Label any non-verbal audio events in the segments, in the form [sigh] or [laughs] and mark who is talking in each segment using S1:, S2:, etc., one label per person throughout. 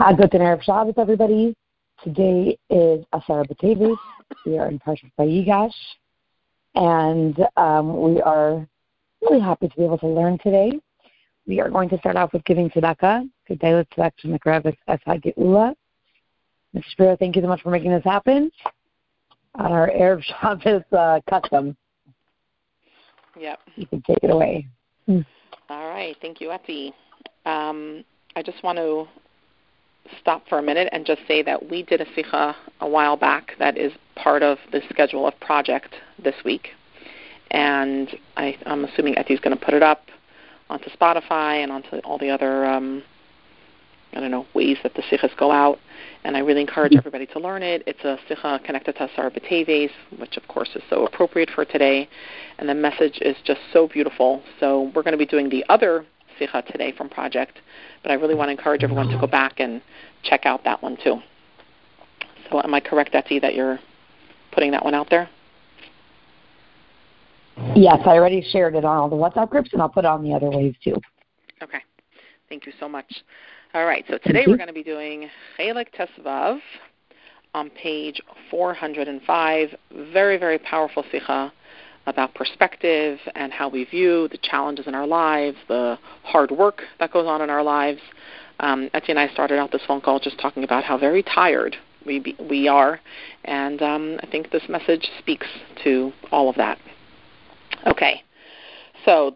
S1: [laughs] Uh, good Erev Shabbos, everybody. Today is Asar B'Teves. We are in Parshat Vayigash, and um, we are really happy to be able to learn today. We are going to start off with giving tzedakah. Good day, tzedakah to Mekrev Esad Geula. Mr. Shapiro, thank you so much for making this happen on our Erev Shabbos uh, custom.
S2: Yep.
S1: You can take it away.
S2: All right. Thank you, Etty. Um, I just want to stop for a minute and just say that we did a sikha a while back that is part of the schedule of project this week. And I, I'm assuming Etty's going to put it up onto Spotify and onto all the other, um, I don't know, ways that the sikhas go out. And I really encourage everybody to learn it. It's a sikha connected to Asar B'Teves, which of course is so appropriate for today. And the message is just so beautiful. So we're going to be doing the other sikha today from Project, but I really want to encourage everyone to go mm-hmm. back and check out that one too. So am I correct, Etty, that you're putting that one out there?
S1: Yes, I already shared it on all the WhatsApp groups, and I'll put it on the other ways too.
S2: Okay. Thank you so much. All right, so today we're going to be doing Chelek Tes Vov on page 405. Very, very powerful sikha about perspective and how we view the challenges in our lives, the hard work that goes on in our lives. Um, Etty and I started out this phone call just talking about how very tired we be, we are, and um, I think this message speaks to all of that. Okay, so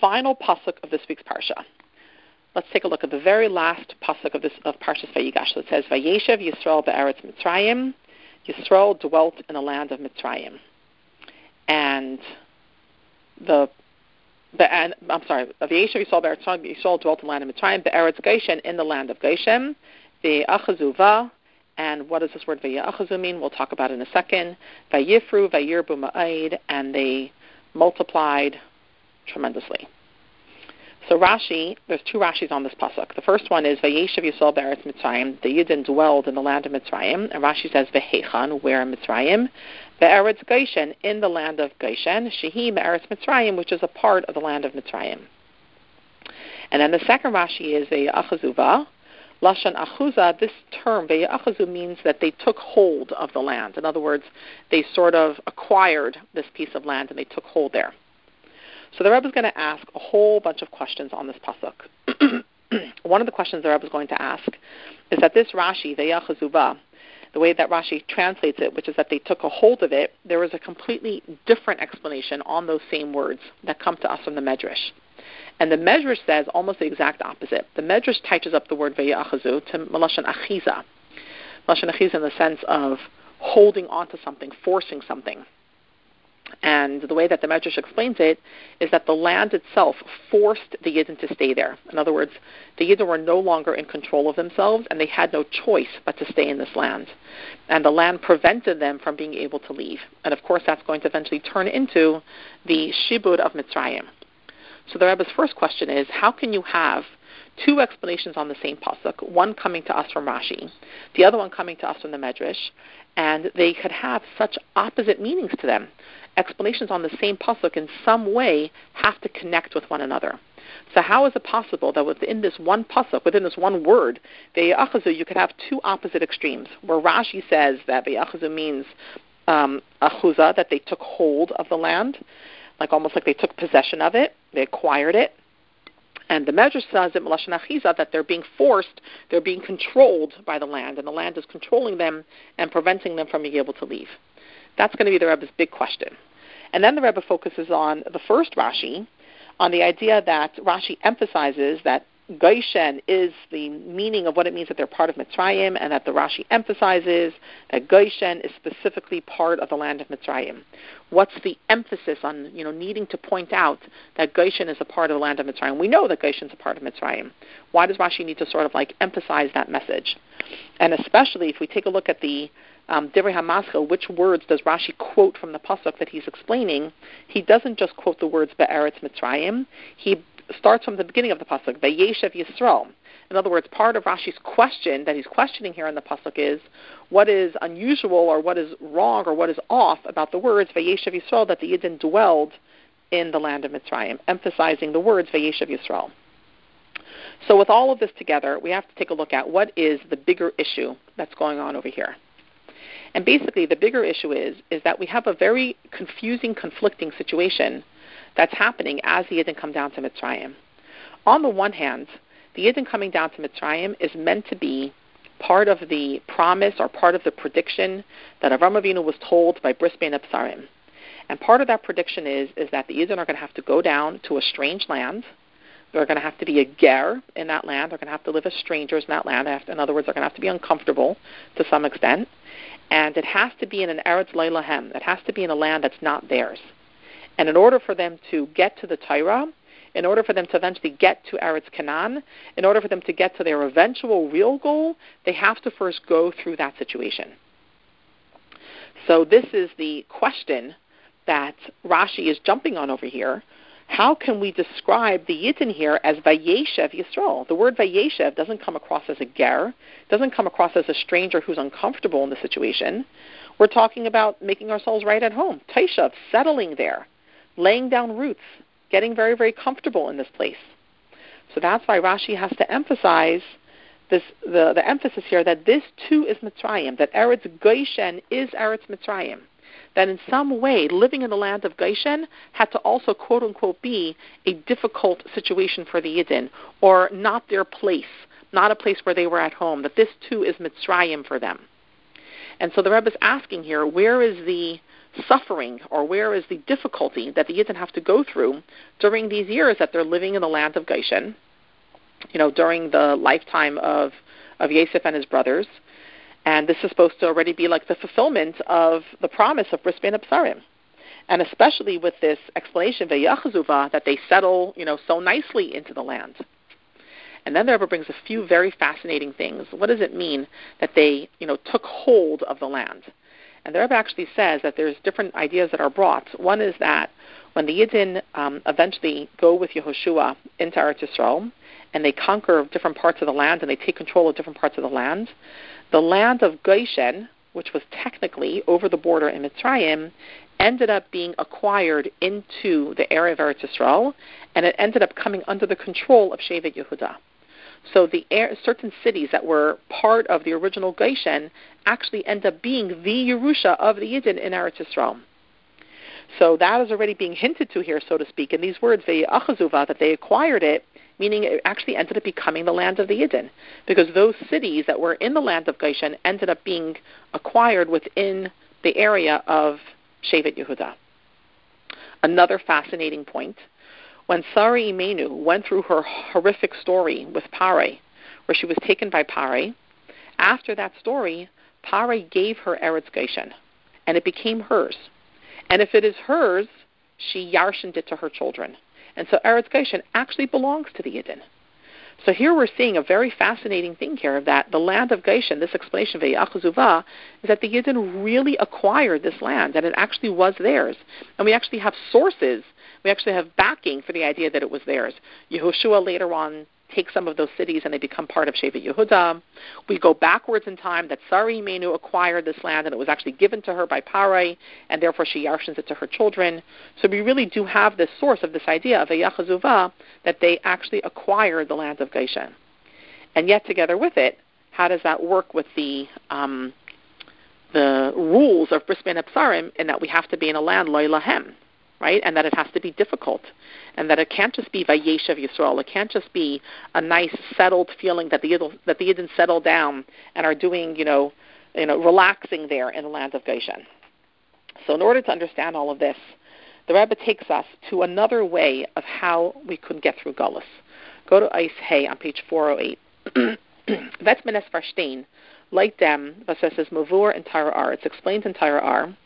S2: final pasuk of this week's parsha. Let's take a look at the very last pasuk of this of Parshas Vayigash. So it says, "Vayeshev Yisrael be'eretz Mitzrayim." Yisrael dwelt in the land of Mitzrayim and the the and I'm sorry, Vayeshev Yisrael be'eretz Yisrael dwelt in the land of Mitzrayim, be'eretz Goshen in the land of Goshen, ve'achazuva, and what does this word ve'achazu mean? We'll talk about in a second. Vayifru, vayirbu ma'aid, and they multiplied tremendously. So Rashi, there's two Rashis on this pasuk. The first one is Vayeshev Yisrael be'eretz Mitzrayim. The Yidden dwelled in the land of Mitzrayim, and Rashi says Vehechan, where in Mitzrayim, Be'eretz Goshen, in the land of Goshen, Shehi Be'eretz Mitzrayim, which is a part of the land of Mitzrayim. And then the second Rashi is Ve'achazuva. Lashon Achuza, this term, Ve'achazu, means that they took hold of the land. In other words, they sort of acquired this piece of land and they took hold there. So the Rebbe is going to ask a whole bunch of questions on this pasuk. [clears throat] One of the questions the Rebbe is going to ask is that this Rashi, Ve'achazuva, the way that Rashi translates it, which is that they took a hold of it, there is a completely different explanation on those same words that come to us from the Medrash. And the Medrash says almost the exact opposite. The Medrash touches up the word ve'achazu to Malashon achiza. Malashon achiza in the sense of holding onto something, forcing something. And the way that the Medrash explains it is that the land itself forced the Yidden to stay there. In other words, the Yidden were no longer in control of themselves, and they had no choice but to stay in this land. And the land prevented them from being able to leave. And of course, that's going to eventually turn into the Shibud of Mitzrayim. So the Rebbe's first question is, how can you have two explanations on the same pasuk, one coming to us from Rashi, the other one coming to us from the Medrash, and they could have such opposite meanings to them explanations on the same pasuk in some way have to connect with one another. So how is it possible that within this one pasuk, within this one word, ve'achazu, you could have two opposite extremes, where Rashi says that ve'achazu means um, achuza, that they took hold of the land, like almost like they took possession of it, they acquired it. And the Medrash says that they're being forced, they're being controlled by the land, and the land is controlling them and preventing them from being able to leave. That's going to be the Rebbe's big question. And then the Rebbe focuses on the first Rashi, on the idea that Rashi emphasizes that Goshen is the meaning of what it means that they're part of Mitzrayim, and that the Rashi emphasizes that Goshen is specifically part of the land of Mitzrayim. What's the emphasis on you know needing to point out that Goshen is a part of the land of Mitzrayim? We know that Goshen is a part of Mitzrayim. Why does Rashi need to sort of like emphasize that message? And especially if we take a look at the um, Hamaschil, which words does Rashi quote from the pasuk that he's explaining? He doesn't just quote the words Be'eretz Mitzrayim. He starts from the beginning of the pasuk, Vayeshev Yisrael. In other words, part of Rashi's question that he's questioning here in the pasuk is what is unusual or what is wrong or what is off about the words Vayeshev Yisrael that the Yidden dwelled in the land of Mitzrayim, emphasizing the words Vayeshev Yisrael. So, with all of this together, we have to take a look at what is the bigger issue that's going on over here. And basically, the bigger issue is is that we have a very confusing, conflicting situation that's happening as the Yidden come down to Mitzrayim. On the one hand, the Yidden coming down to Mitzrayim is meant to be part of the promise or part of the prediction that Avram Avinu was told by Bris Bein Absarim. And part of that prediction is is that the Yidden are going to have to go down to a strange land they're going to have to be a ger in that land. They're going to have to live as strangers in that land. In other words, they're going to have to be uncomfortable to some extent. And it has to be in an Eretz Leilahem. It has to be in a land that's not theirs. And in order for them to get to the Torah, in order for them to eventually get to Eretz Canaan, in order for them to get to their eventual real goal, they have to first go through that situation. So this is the question that Rashi is jumping on over here how can we describe the Yidden here as Vayeshev Yisrael? The word Vayeshev doesn't come across as a ger, doesn't come across as a stranger who's uncomfortable in the situation. We're talking about making ourselves right at home. Taishav, settling there, laying down roots, getting very, very comfortable in this place. So that's why Rashi has to emphasize this, the, the emphasis here that this too is Mitzrayim, that Eretz Goshen is Eretz Mitzrayim that in some way living in the land of Goshen had to also quote unquote be a difficult situation for the Yidden or not their place, not a place where they were at home, that this too is Mitzrayim for them. And so the Rebbe is asking here, where is the suffering or where is the difficulty that the Yidden have to go through during these years that they're living in the land of Goshen, you know, during the lifetime of, of Yosef and his brothers, and this is supposed to already be like the fulfillment of the promise of Bris Bein Absarim. And especially with this explanation, Ve'yachazuva, that they settle, you know, so nicely into the land. And then the Rebbe brings a few very fascinating things. What does it mean that they, you know, took hold of the land? And the Rebbe actually says that there's different ideas that are brought. One is that when the Yidden um, eventually go with Yehoshua into Eretz Yisrael, and they conquer different parts of the land and they take control of different parts of the land, the land of Goshen, which was technically over the border in Mitzrayim, ended up being acquired into the area of Eretz Yisrael, and it ended up coming under the control of Shevet Yehuda. So the air, certain cities that were part of the original Goshen actually end up being the Yerusha of the Yidden in Eretz Yisrael. So that is already being hinted to here, so to speak, in these words, the Achazuva, that they acquired it meaning it actually ended up becoming the land of the Yidden, because those cities that were in the land of Goshen ended up being acquired within the area of Shevet Yehuda. Another fascinating point, when Sarah Imenu went through her horrific story with Pare, where she was taken by Pare, after that story, Pare gave her Eretz Goshen, and it became hers. And if it is hers, she yarshened it to her children. And so Eretz Goshen actually belongs to the Yidden. So here we're seeing a very fascinating thing here of that the land of Goshen, this explanation of Yachazuva, is that the Yidden really acquired this land, and it actually was theirs. And we actually have sources, we actually have backing for the idea that it was theirs. Yehoshua later on takes some of those cities and they become part of Shevet Yehuda. We go backwards in time that Sarah Imenu acquired this land and it was actually given to her by Parai, and therefore she yarshens it to her children. So we really do have this source of this idea of a Yachazuva that they actually acquired the land of Goshen. And yet together with it, how does that work with the um, the rules of Bris Bein Absarim in that we have to be in a land loylahem, right? And that it has to be difficult and that it can't just be Vayeshev Yisrael. It can't just be a nice settled feeling that the that the Yidden settle down and are doing, you know, you know, relaxing there in the land of Goshen. So, in order to understand all of this, the Rebbe takes us to another way of how we could get through Gullus. Go to Ice Hay on page 408. [clears throat] Vetzmenes Varstein, like them, Vases Mavur and Torah Ohr. It's explained in Torah Ohr.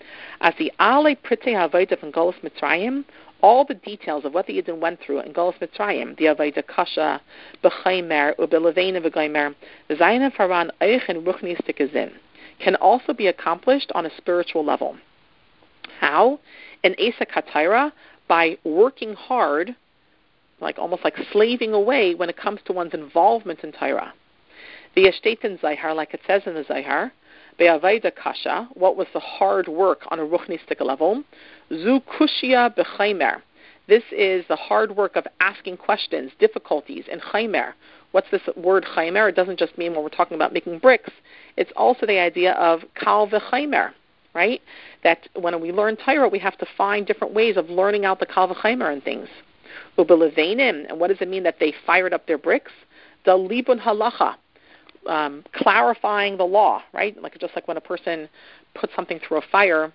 S2: As the Ale Prite Avodah from Gullus Mitzrayim, all the details of what the Yidden went through in Golus Mitzrayim, the Avodah Kasha, B'chaymer, U'Belevena V'Goymer, Zayna Faran Eichin Ruchni Stikazin, can also be accomplished on a spiritual level. How? In Asa Kataira, by working hard, like almost like slaving away when it comes to one's involvement in Torah. The Eshtetin Zohar, like it says in the Zohar, Be'aveda kasha, what was the hard work on a ruchnistic level? Zu kushia b'chaimer. This is the hard work of asking questions, difficulties in chaimer. What's this word chaimer? It doesn't just mean when we're talking about making bricks. It's also the idea of kal v'chaimer, right? That when we learn Torah, we have to find different ways of learning out the kal v'chaimer and things. Ubelevenim, and what does it mean that they fired up their bricks? The libun halacha, um, clarifying the law, right? Like just like when a person puts something through a fire,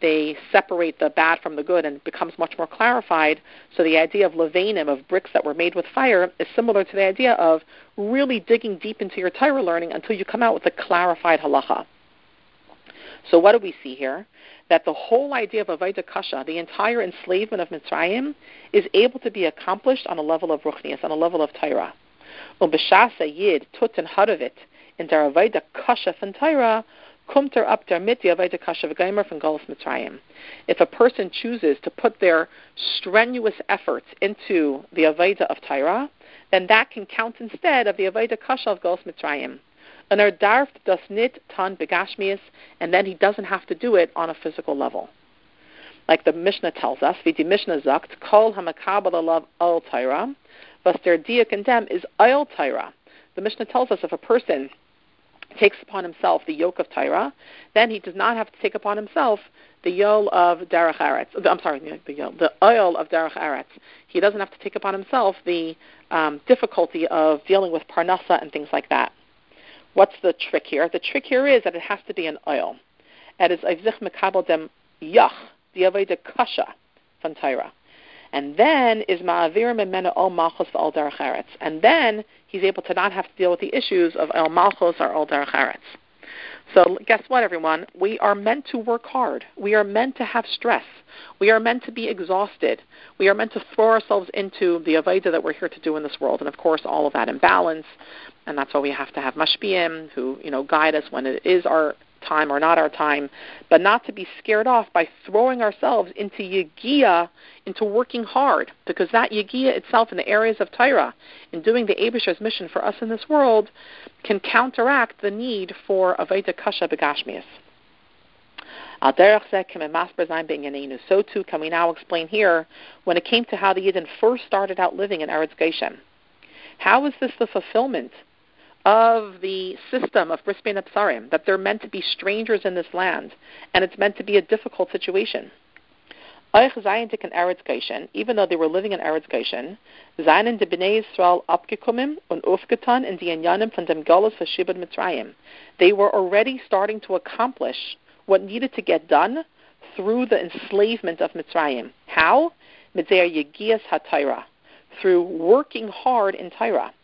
S2: they separate the bad from the good and it becomes much more clarified. So the idea of levanim, of bricks that were made with fire, is similar to the idea of really digging deep into your Torah learning until you come out with a clarified halacha. So what do we see here? That the whole idea of Avaita Kasha, the entire enslavement of Mitzrayim, is able to be accomplished on a level of Ruchnias, on a level of Torah. Umbashasa Yid Tut and Haravit in der Avaita Kasha von Torah, kumter up der mit die Avaita Kasha v'geimer von Golus Mitzrayim. If a person chooses to put their strenuous efforts into the Avaita of Torah, then that can count instead of the Avaita Kasha of Golus Mitzrayim. And er darf das nit tan begashmias, and then he doesn't have to do it on a physical level. Like the Mishnah tells us, wie die Mishnah sagt, kol hamakabel alav al Torah, was der dia condemn is oil Torah. The Mishnah tells us if a person takes upon himself the yoke of Torah, then he does not have to take upon himself the yoke of Derech Eretz. I'm sorry, the, yoke, the oil of Derech Eretz. He doesn't have to take upon himself the um, difficulty of dealing with parnasa and things like that. What's the trick here? The trick here is that it has to be an oil. It is Ivzich Mekabel Dem Yach, the Aveda Kasha von Torah. And then is Ma'avir Memena Ol Malchus Ol Derech And then he's able to not have to deal with the issues of El Malchus or Ol Derech So guess what, everyone? We are meant to work hard. We are meant to have stress. We are meant to be exhausted. We are meant to throw ourselves into the Aveda that we're here to do in this world. And of course, all of that in balance. And that's why we have to have mashpiyim who, you know, guide us when it is our time or not our time, but not to be scared off by throwing ourselves into yagia, into working hard, because that yagia itself in the areas of Torah, in doing the Abishter's mission for us in this world, can counteract the need for Aveda Kasha Begashmias. So too can we now explain here when it came to how the Yidden first started out living in Eretz Goshen. How is this the fulfillment of the system of Bris Bein Absarim, that they're meant to be strangers in this land, and it's meant to be a difficult situation. Even though they were living in Eretz Goshen, Bnei und in die von dem Mitzrayim. They were already starting to accomplish what needed to get done through the enslavement of Mitzrayim. How? Mitzer Yegias HaTaira. Through working hard in Torah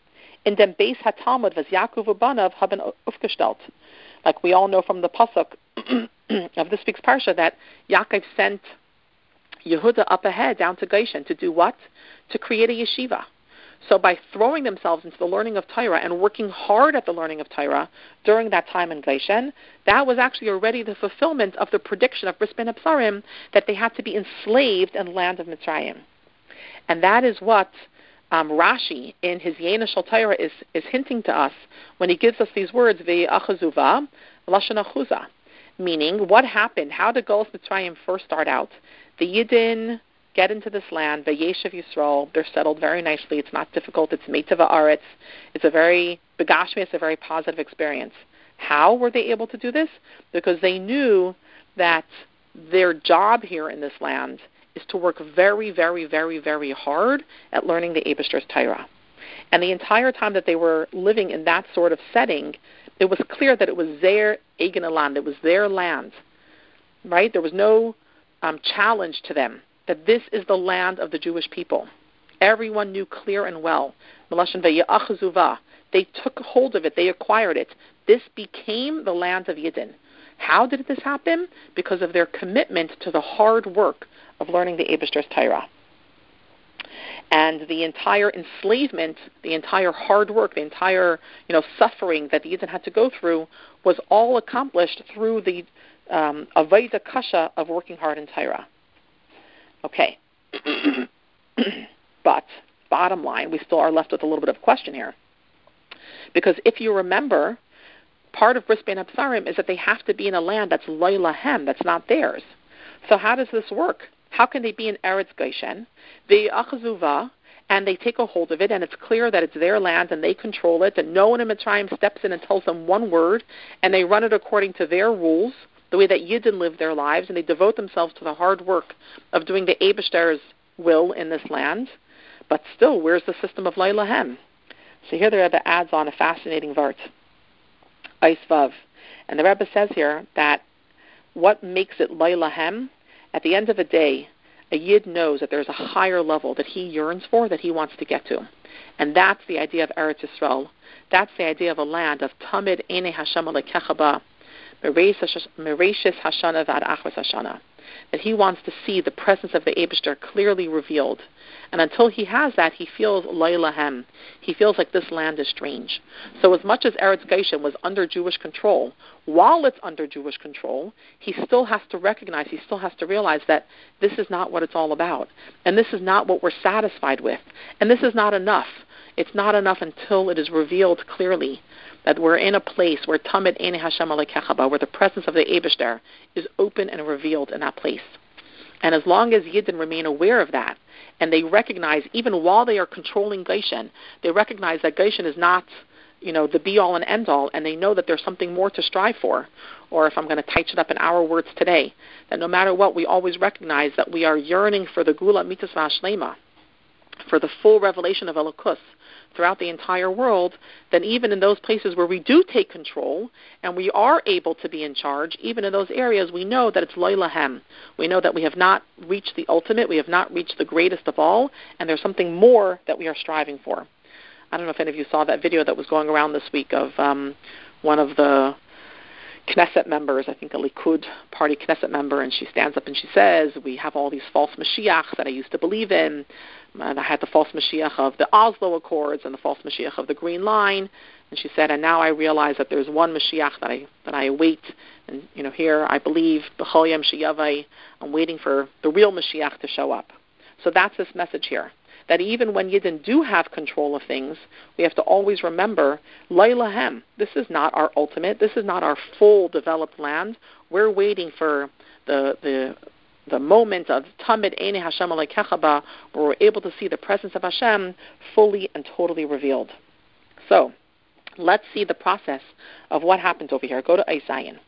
S2: in dem Beis HaTalmud was Yaakov Ubanav haben aufgestellt. Like we all know from the pasuk [clears throat] of this week's parsha that Yaakov sent Yehuda up ahead down to Goshen to do what? To create a yeshiva. So by throwing themselves into the learning of Torah and working hard at the learning of Torah during that time in Goshen, that was actually already the fulfillment of the prediction of Bris Bein Absarim that they had to be enslaved in the land of Mitzrayim. And that is what um, Rashi in his Yena Torah is, is hinting to us when he gives us these words, Ve'achazuva, Lashon meaning what happened? How did Golos Mitzrayim first start out? The Yidden get into this land, Vayeshev Yisrael, they're settled very nicely. It's not difficult. It's Meitava Aretz. It's a very, Begashmi, it's a very positive experience. How were they able to do this? Because they knew that their job here in this land – is to work very, very, very, very hard at learning the Abishter's Torah. And the entire time that they were living in that sort of setting, it was clear that it was their land, it was their land, right? There was no um, challenge to them that this is the land of the Jewish people. Everyone knew clear and well. They took hold of it, they acquired it. This became the land of Yidden. How did this happen? Because of their commitment to the hard work of learning the Abishter's Torah. And the entire enslavement, the entire hard work, the entire you know suffering that the Yidden had to go through was all accomplished through the um, Aveda Kasha of working hard in Torah. Okay. [clears throat] but bottom line, we still are left with a little bit of a question here. Because if you remember, part of Bris Bein Absarim is that they have to be in a land that's loylahem, that's not theirs. So how does this work? How can they be in Eretz Goshen, the Achazuva, and they take a hold of it, and it's clear that it's their land and they control it, and no one in Mitzrayim steps in and tells them one word, and they run it according to their rules, the way that Yidden live their lives, and they devote themselves to the hard work of doing the Abishter's will in this land. But still, where's the system of Leilahem? So here the Rebbe adds on a fascinating vart, And the Rebbe says here that what makes it Leilahem, at the end of the day, a Yid knows that there's a higher level that he yearns for, that he wants to get to. And that's the idea of Eretz Yisrael. That's the idea of a land of Tamid Ene Hashem Alekechaba, Mereshis Hashana Vad Achras Hashana. That he wants to see the presence of the Abishter clearly revealed. And until he has that, he feels loylahem. He feels like this land is strange. So as much as Eretz Goshen was under Jewish control, while it's under Jewish control, he still has to recognize, he still has to realize that this is not what it's all about. And this is not what we're satisfied with. And this is not enough. It's not enough until it is revealed clearly that we're in a place where Tamid Ene Hashem Alekechaba, where the presence of the Abishter is open and revealed in that place. And as long as Yidden remain aware of that, and they recognize, even while they are controlling Goshen, they recognize that Goshen is not, you know, the be all and end all, and they know that there's something more to strive for. Or if I'm going to touch it up in our words today, that no matter what, we always recognize that we are yearning for the Gula Mitzvah Shlema, for the full revelation of Elokus throughout the entire world, then even in those places where we do take control and we are able to be in charge, even in those areas, we know that it's loylahem. We know that we have not reached the ultimate, we have not reached the greatest of all, and there's something more that we are striving for. I don't know if any of you saw that video that was going around this week of um, one of the Knesset members, I think a Likud party Knesset member, and she stands up and she says, "We have all these false Mashiachs that I used to believe in, and I had the false Mashiach of the Oslo Accords and the false Mashiach of the Green Line." And she said, "And now I realize that there's one Mashiach that I that I await, and you know here I believe B'chol Yom Sheyavai. I'm waiting for the real Mashiach to show up." So that's this message here that even when Yidden do have control of things, we have to always remember, Leilahem, this is not our ultimate, this is not our full developed land. We're waiting for the, the, the moment of Tamid Eine Hashem Alekechaba, where we're able to see the presence of Hashem fully and totally revealed. So, let's see the process of what happens over here. Go to Isayan.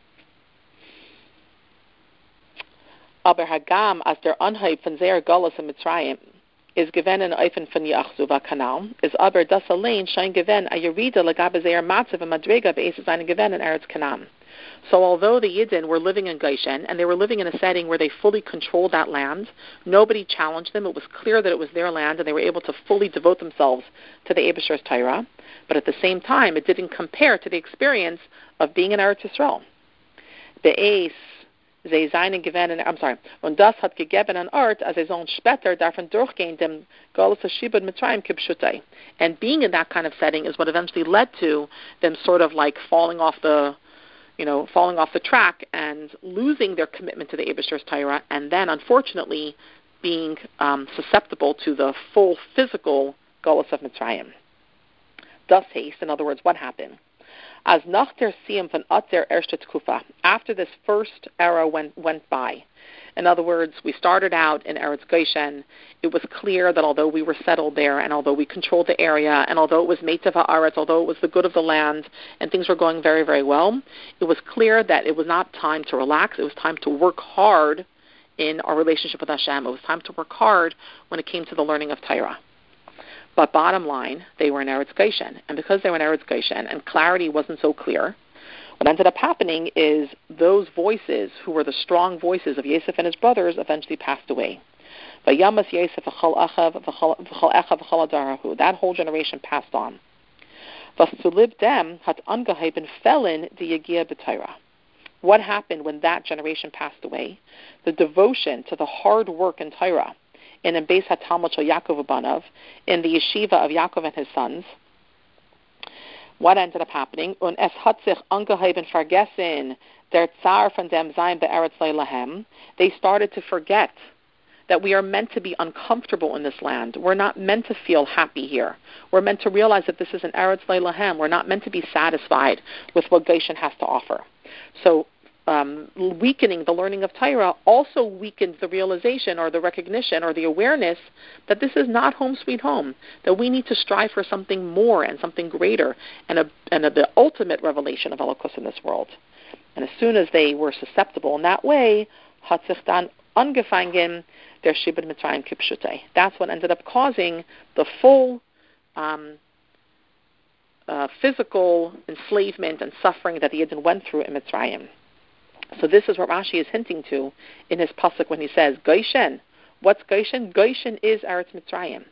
S2: Aber Hagam, as der Anheb von sehr Golas in Mitzrayim, is given an Eifen von Yachzuva Kanal, is aber das allein schein given a Yerida legabe zeir matzav and madrega be'es seine given in Eretz Canaan. So although the Yidden were living in Goshen, and they were living in a setting where they fully controlled that land, nobody challenged them. It was clear that it was their land, and they were able to fully devote themselves to the Abishter's Torah. But at the same time, it didn't compare to the experience of being in Eretz Yisrael. Seinen gewähnen, I'm sorry, das hat gegeben an er später. And being in that kind of setting is what eventually led to them sort of like falling off the, you know, falling off the track and losing their commitment to the Abishter's Torah, and then unfortunately being um, susceptible to the full physical Golos of Mitzrayim. Thus haste, in other words, what happened? As nach der Siyam von Atzer erste Tkufa, after this first era went, went by, in other words, we started out in Eretz Goshen. It was clear that although we were settled there, and although we controlled the area, and although it was Meitav Haaretz, although it was the good of the land, and things were going very, very well, it was clear that it was not time to relax. It was time to work hard in our relationship with Hashem. It was time to work hard when it came to the learning of Torah. But bottom line, they were in Eretz Goshen. And because they were in Eretz Goshen and clarity wasn't so clear, what ended up happening is those voices, who were the strong voices of Yosef and his brothers, eventually passed away. That whole generation passed on. What happened when that generation passed away? The devotion to the hard work in Torah in Beis HaTalmud Yaakov in the yeshiva of Yaakov and his sons. What ended up happening? Und es hat sich angeheben vergessen der Zar von dem Sein be'eretz leilahem. They started to forget that we are meant to be uncomfortable in this land. We're not meant to feel happy here. We're meant to realize that this is an Eretz Leilahem. We're not meant to be satisfied with what Goshen has to offer. So um, weakening the learning of Torah also weakens the realization or the recognition or the awareness that this is not home sweet home, that we need to strive for something more and something greater and, a, and a, the ultimate revelation of Elokus in this world. And as soon as they were susceptible in that way, hat sich dann angefangen der Shibud Mitzrayim. That's what ended up causing the full um, uh, physical enslavement and suffering that the Yidden went through in Mitzrayim. So this is what Rashi is hinting to in his pasuk when he says Goshen. What's Goshen? Goshen is Eretz Mitzrayim.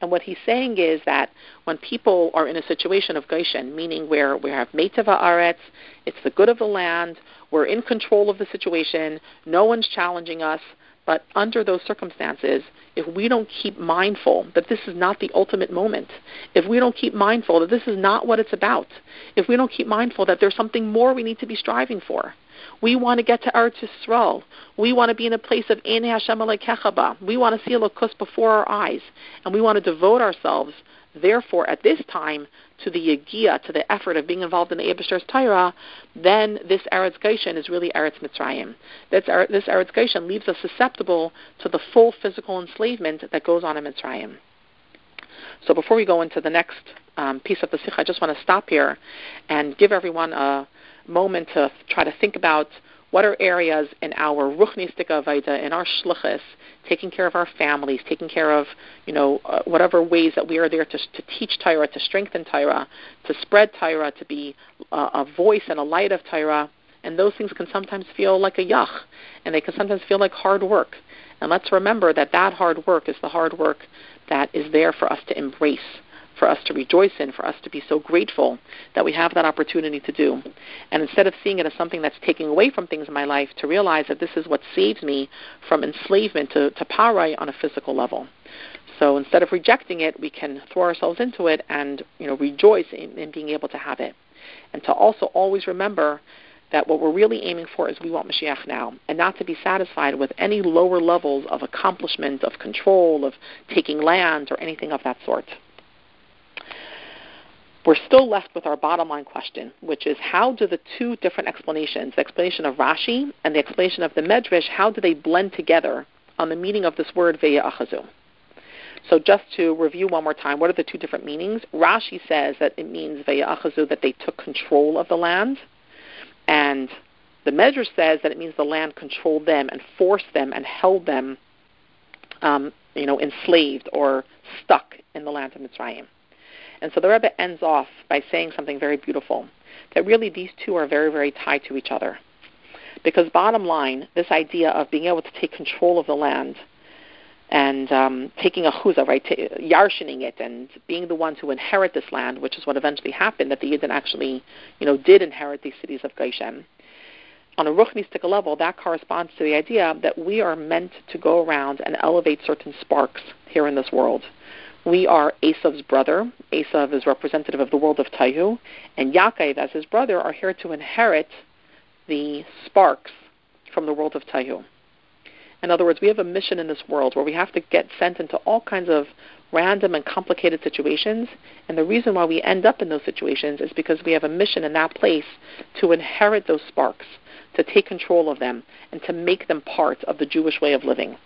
S2: And what he's saying is that when people are in a situation of Goshen, meaning where we have Meitava Aretz, it's the good of the land, we're in control of the situation, no one's challenging us, but under those circumstances, if we don't keep mindful that this is not the ultimate moment, if we don't keep mindful that this is not what it's about, if we don't keep mindful that there's something more we need to be striving for, we want to get to Eretz Yisrael. We want to be in a place of Ein Hashem Kechaba. We want to see a Elokus before our eyes, and we want to devote ourselves, therefore, at this time, to the yagia, to the effort of being involved in the Abishter's Torah, then this Eretz Goshen is really Eretz Mitzrayim. That's, this Eretz Goshen leaves us susceptible to the full physical enslavement that goes on in Mitzrayim. So before we go into the next um, piece of the Sikha, I just want to stop here and give everyone a moment to try to think about what are areas in our ruchnistika avaida, in our shluchis, taking care of our families, taking care of, you know, uh, whatever ways that we are there to, to teach Torah, to strengthen Torah, to spread Torah, to be uh, a voice and a light of Torah. And those things can sometimes feel like a yach, and they can sometimes feel like hard work. And let's remember that that hard work is the hard work that is there for us to embrace for us to rejoice in, for us to be so grateful that we have that opportunity to do. And instead of seeing it as something that's taking away from things in my life, to realize that this is what saves me from enslavement to, to parai on a physical level. So instead of rejecting it, we can throw ourselves into it and you know rejoice in, in being able to have it. And to also always remember that what we're really aiming for is we want Mashiach now, and not to be satisfied with any lower levels of accomplishment, of control, of taking land, or anything of that sort we're still left with our bottom line question, which is how do the two different explanations, the explanation of Rashi and the explanation of the Medrash, how do they blend together on the meaning of this word ve'achazu? So just to review one more time, what are the two different meanings? Rashi says that it means ve'achazu, that they took control of the land, and the Medrash says that it means the land controlled them and forced them and held them, um, you know, enslaved or stuck in the land of Mitzrayim. And so the Rebbe ends off by saying something very beautiful that really these two are very, very tied to each other. Because bottom line, this idea of being able to take control of the land and um, taking a chuzah, right, t- yarshining it, and being the ones who inherit this land, which is what eventually happened, that the Yidden actually, you know, did inherit these cities of Goshen. On a ruchnistic level, that corresponds to the idea that we are meant to go around and elevate certain sparks here in this world. We are Esav's brother. Esav is representative of the world of Tohu, and Yaakov, as his brother, are here to inherit the sparks from the world of Tohu. In other words, we have a mission in this world where we have to get sent into all kinds of random and complicated situations, and the reason why we end up in those situations is because we have a mission in that place to inherit those sparks, to take control of them, and to make them part of the Jewish way of living.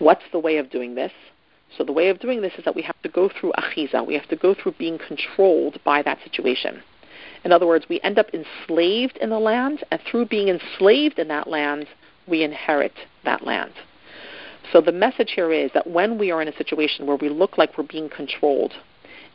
S2: What's the way of doing this? So the way of doing this is that we have to go through achiza. We have to go through being controlled by that situation. In other words, we end up enslaved in the land, and through being enslaved in that land, we inherit that land. So the message here is that when we are in a situation where we look like we're being controlled,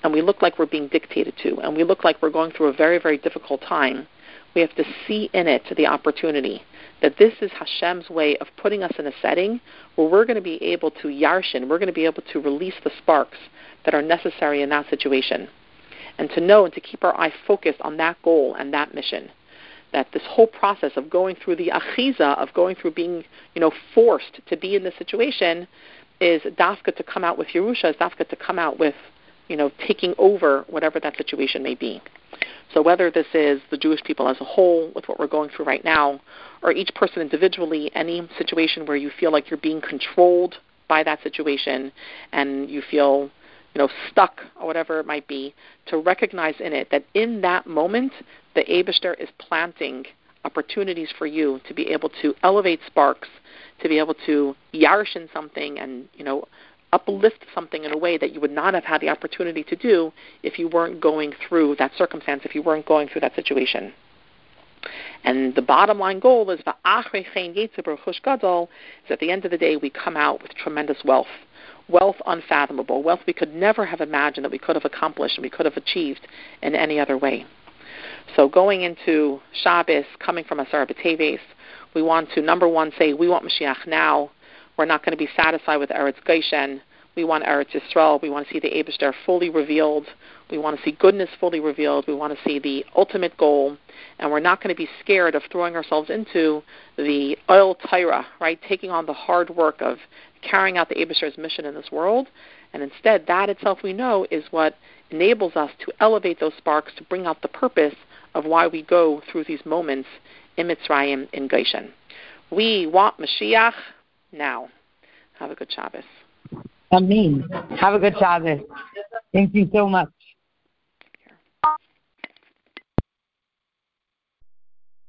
S2: and we look like we're being dictated to, and we look like we're going through a very, very difficult time, we have to see in it the opportunity that this is Hashem's way of putting us in a setting where we're going to be able to yarshin, we're going to be able to release the sparks that are necessary in that situation. And to know and to keep our eye focused on that goal and that mission. That this whole process of going through the achiza, of going through being, you know, forced to be in this situation, is dafka to come out with Yerusha, is dafka to come out with, you know, taking over whatever that situation may be. So whether this is the Jewish people as a whole, with what we're going through right now, or each person individually, any situation where you feel like you're being controlled by that situation and you feel you know, stuck or whatever it might be, to recognize in it that in that moment the Abishter is planting opportunities for you to be able to elevate sparks, to be able to yarshin something and, you know, uplift something in a way that you would not have had the opportunity to do if you weren't going through that circumstance, if you weren't going through that situation. And the bottom line goal is, is at the end of the day, we come out with tremendous wealth. Wealth unfathomable, wealth we could never have imagined that we could have accomplished and we could have achieved in any other way. So going into Shabbos, coming from Asar B'Teves, we want to, number one, say, we want Mashiach now. We're not going to be satisfied with Eretz Goshen. We want Eretz Yisrael. We want to see the Abishter fully revealed. We want to see goodness fully revealed. We want to see the ultimate goal. And we're not going to be scared of throwing ourselves into the oil tyra, right? Taking on the hard work of carrying out the Abishter's mission in this world. And instead, that itself we know is what enables us to elevate those sparks to bring out the purpose of why we go through these moments in Mitzrayim in Goshen. We want Mashiach now. Have a good Shabbos.
S1: Amen. Have a good Shabbos. Thank you so much.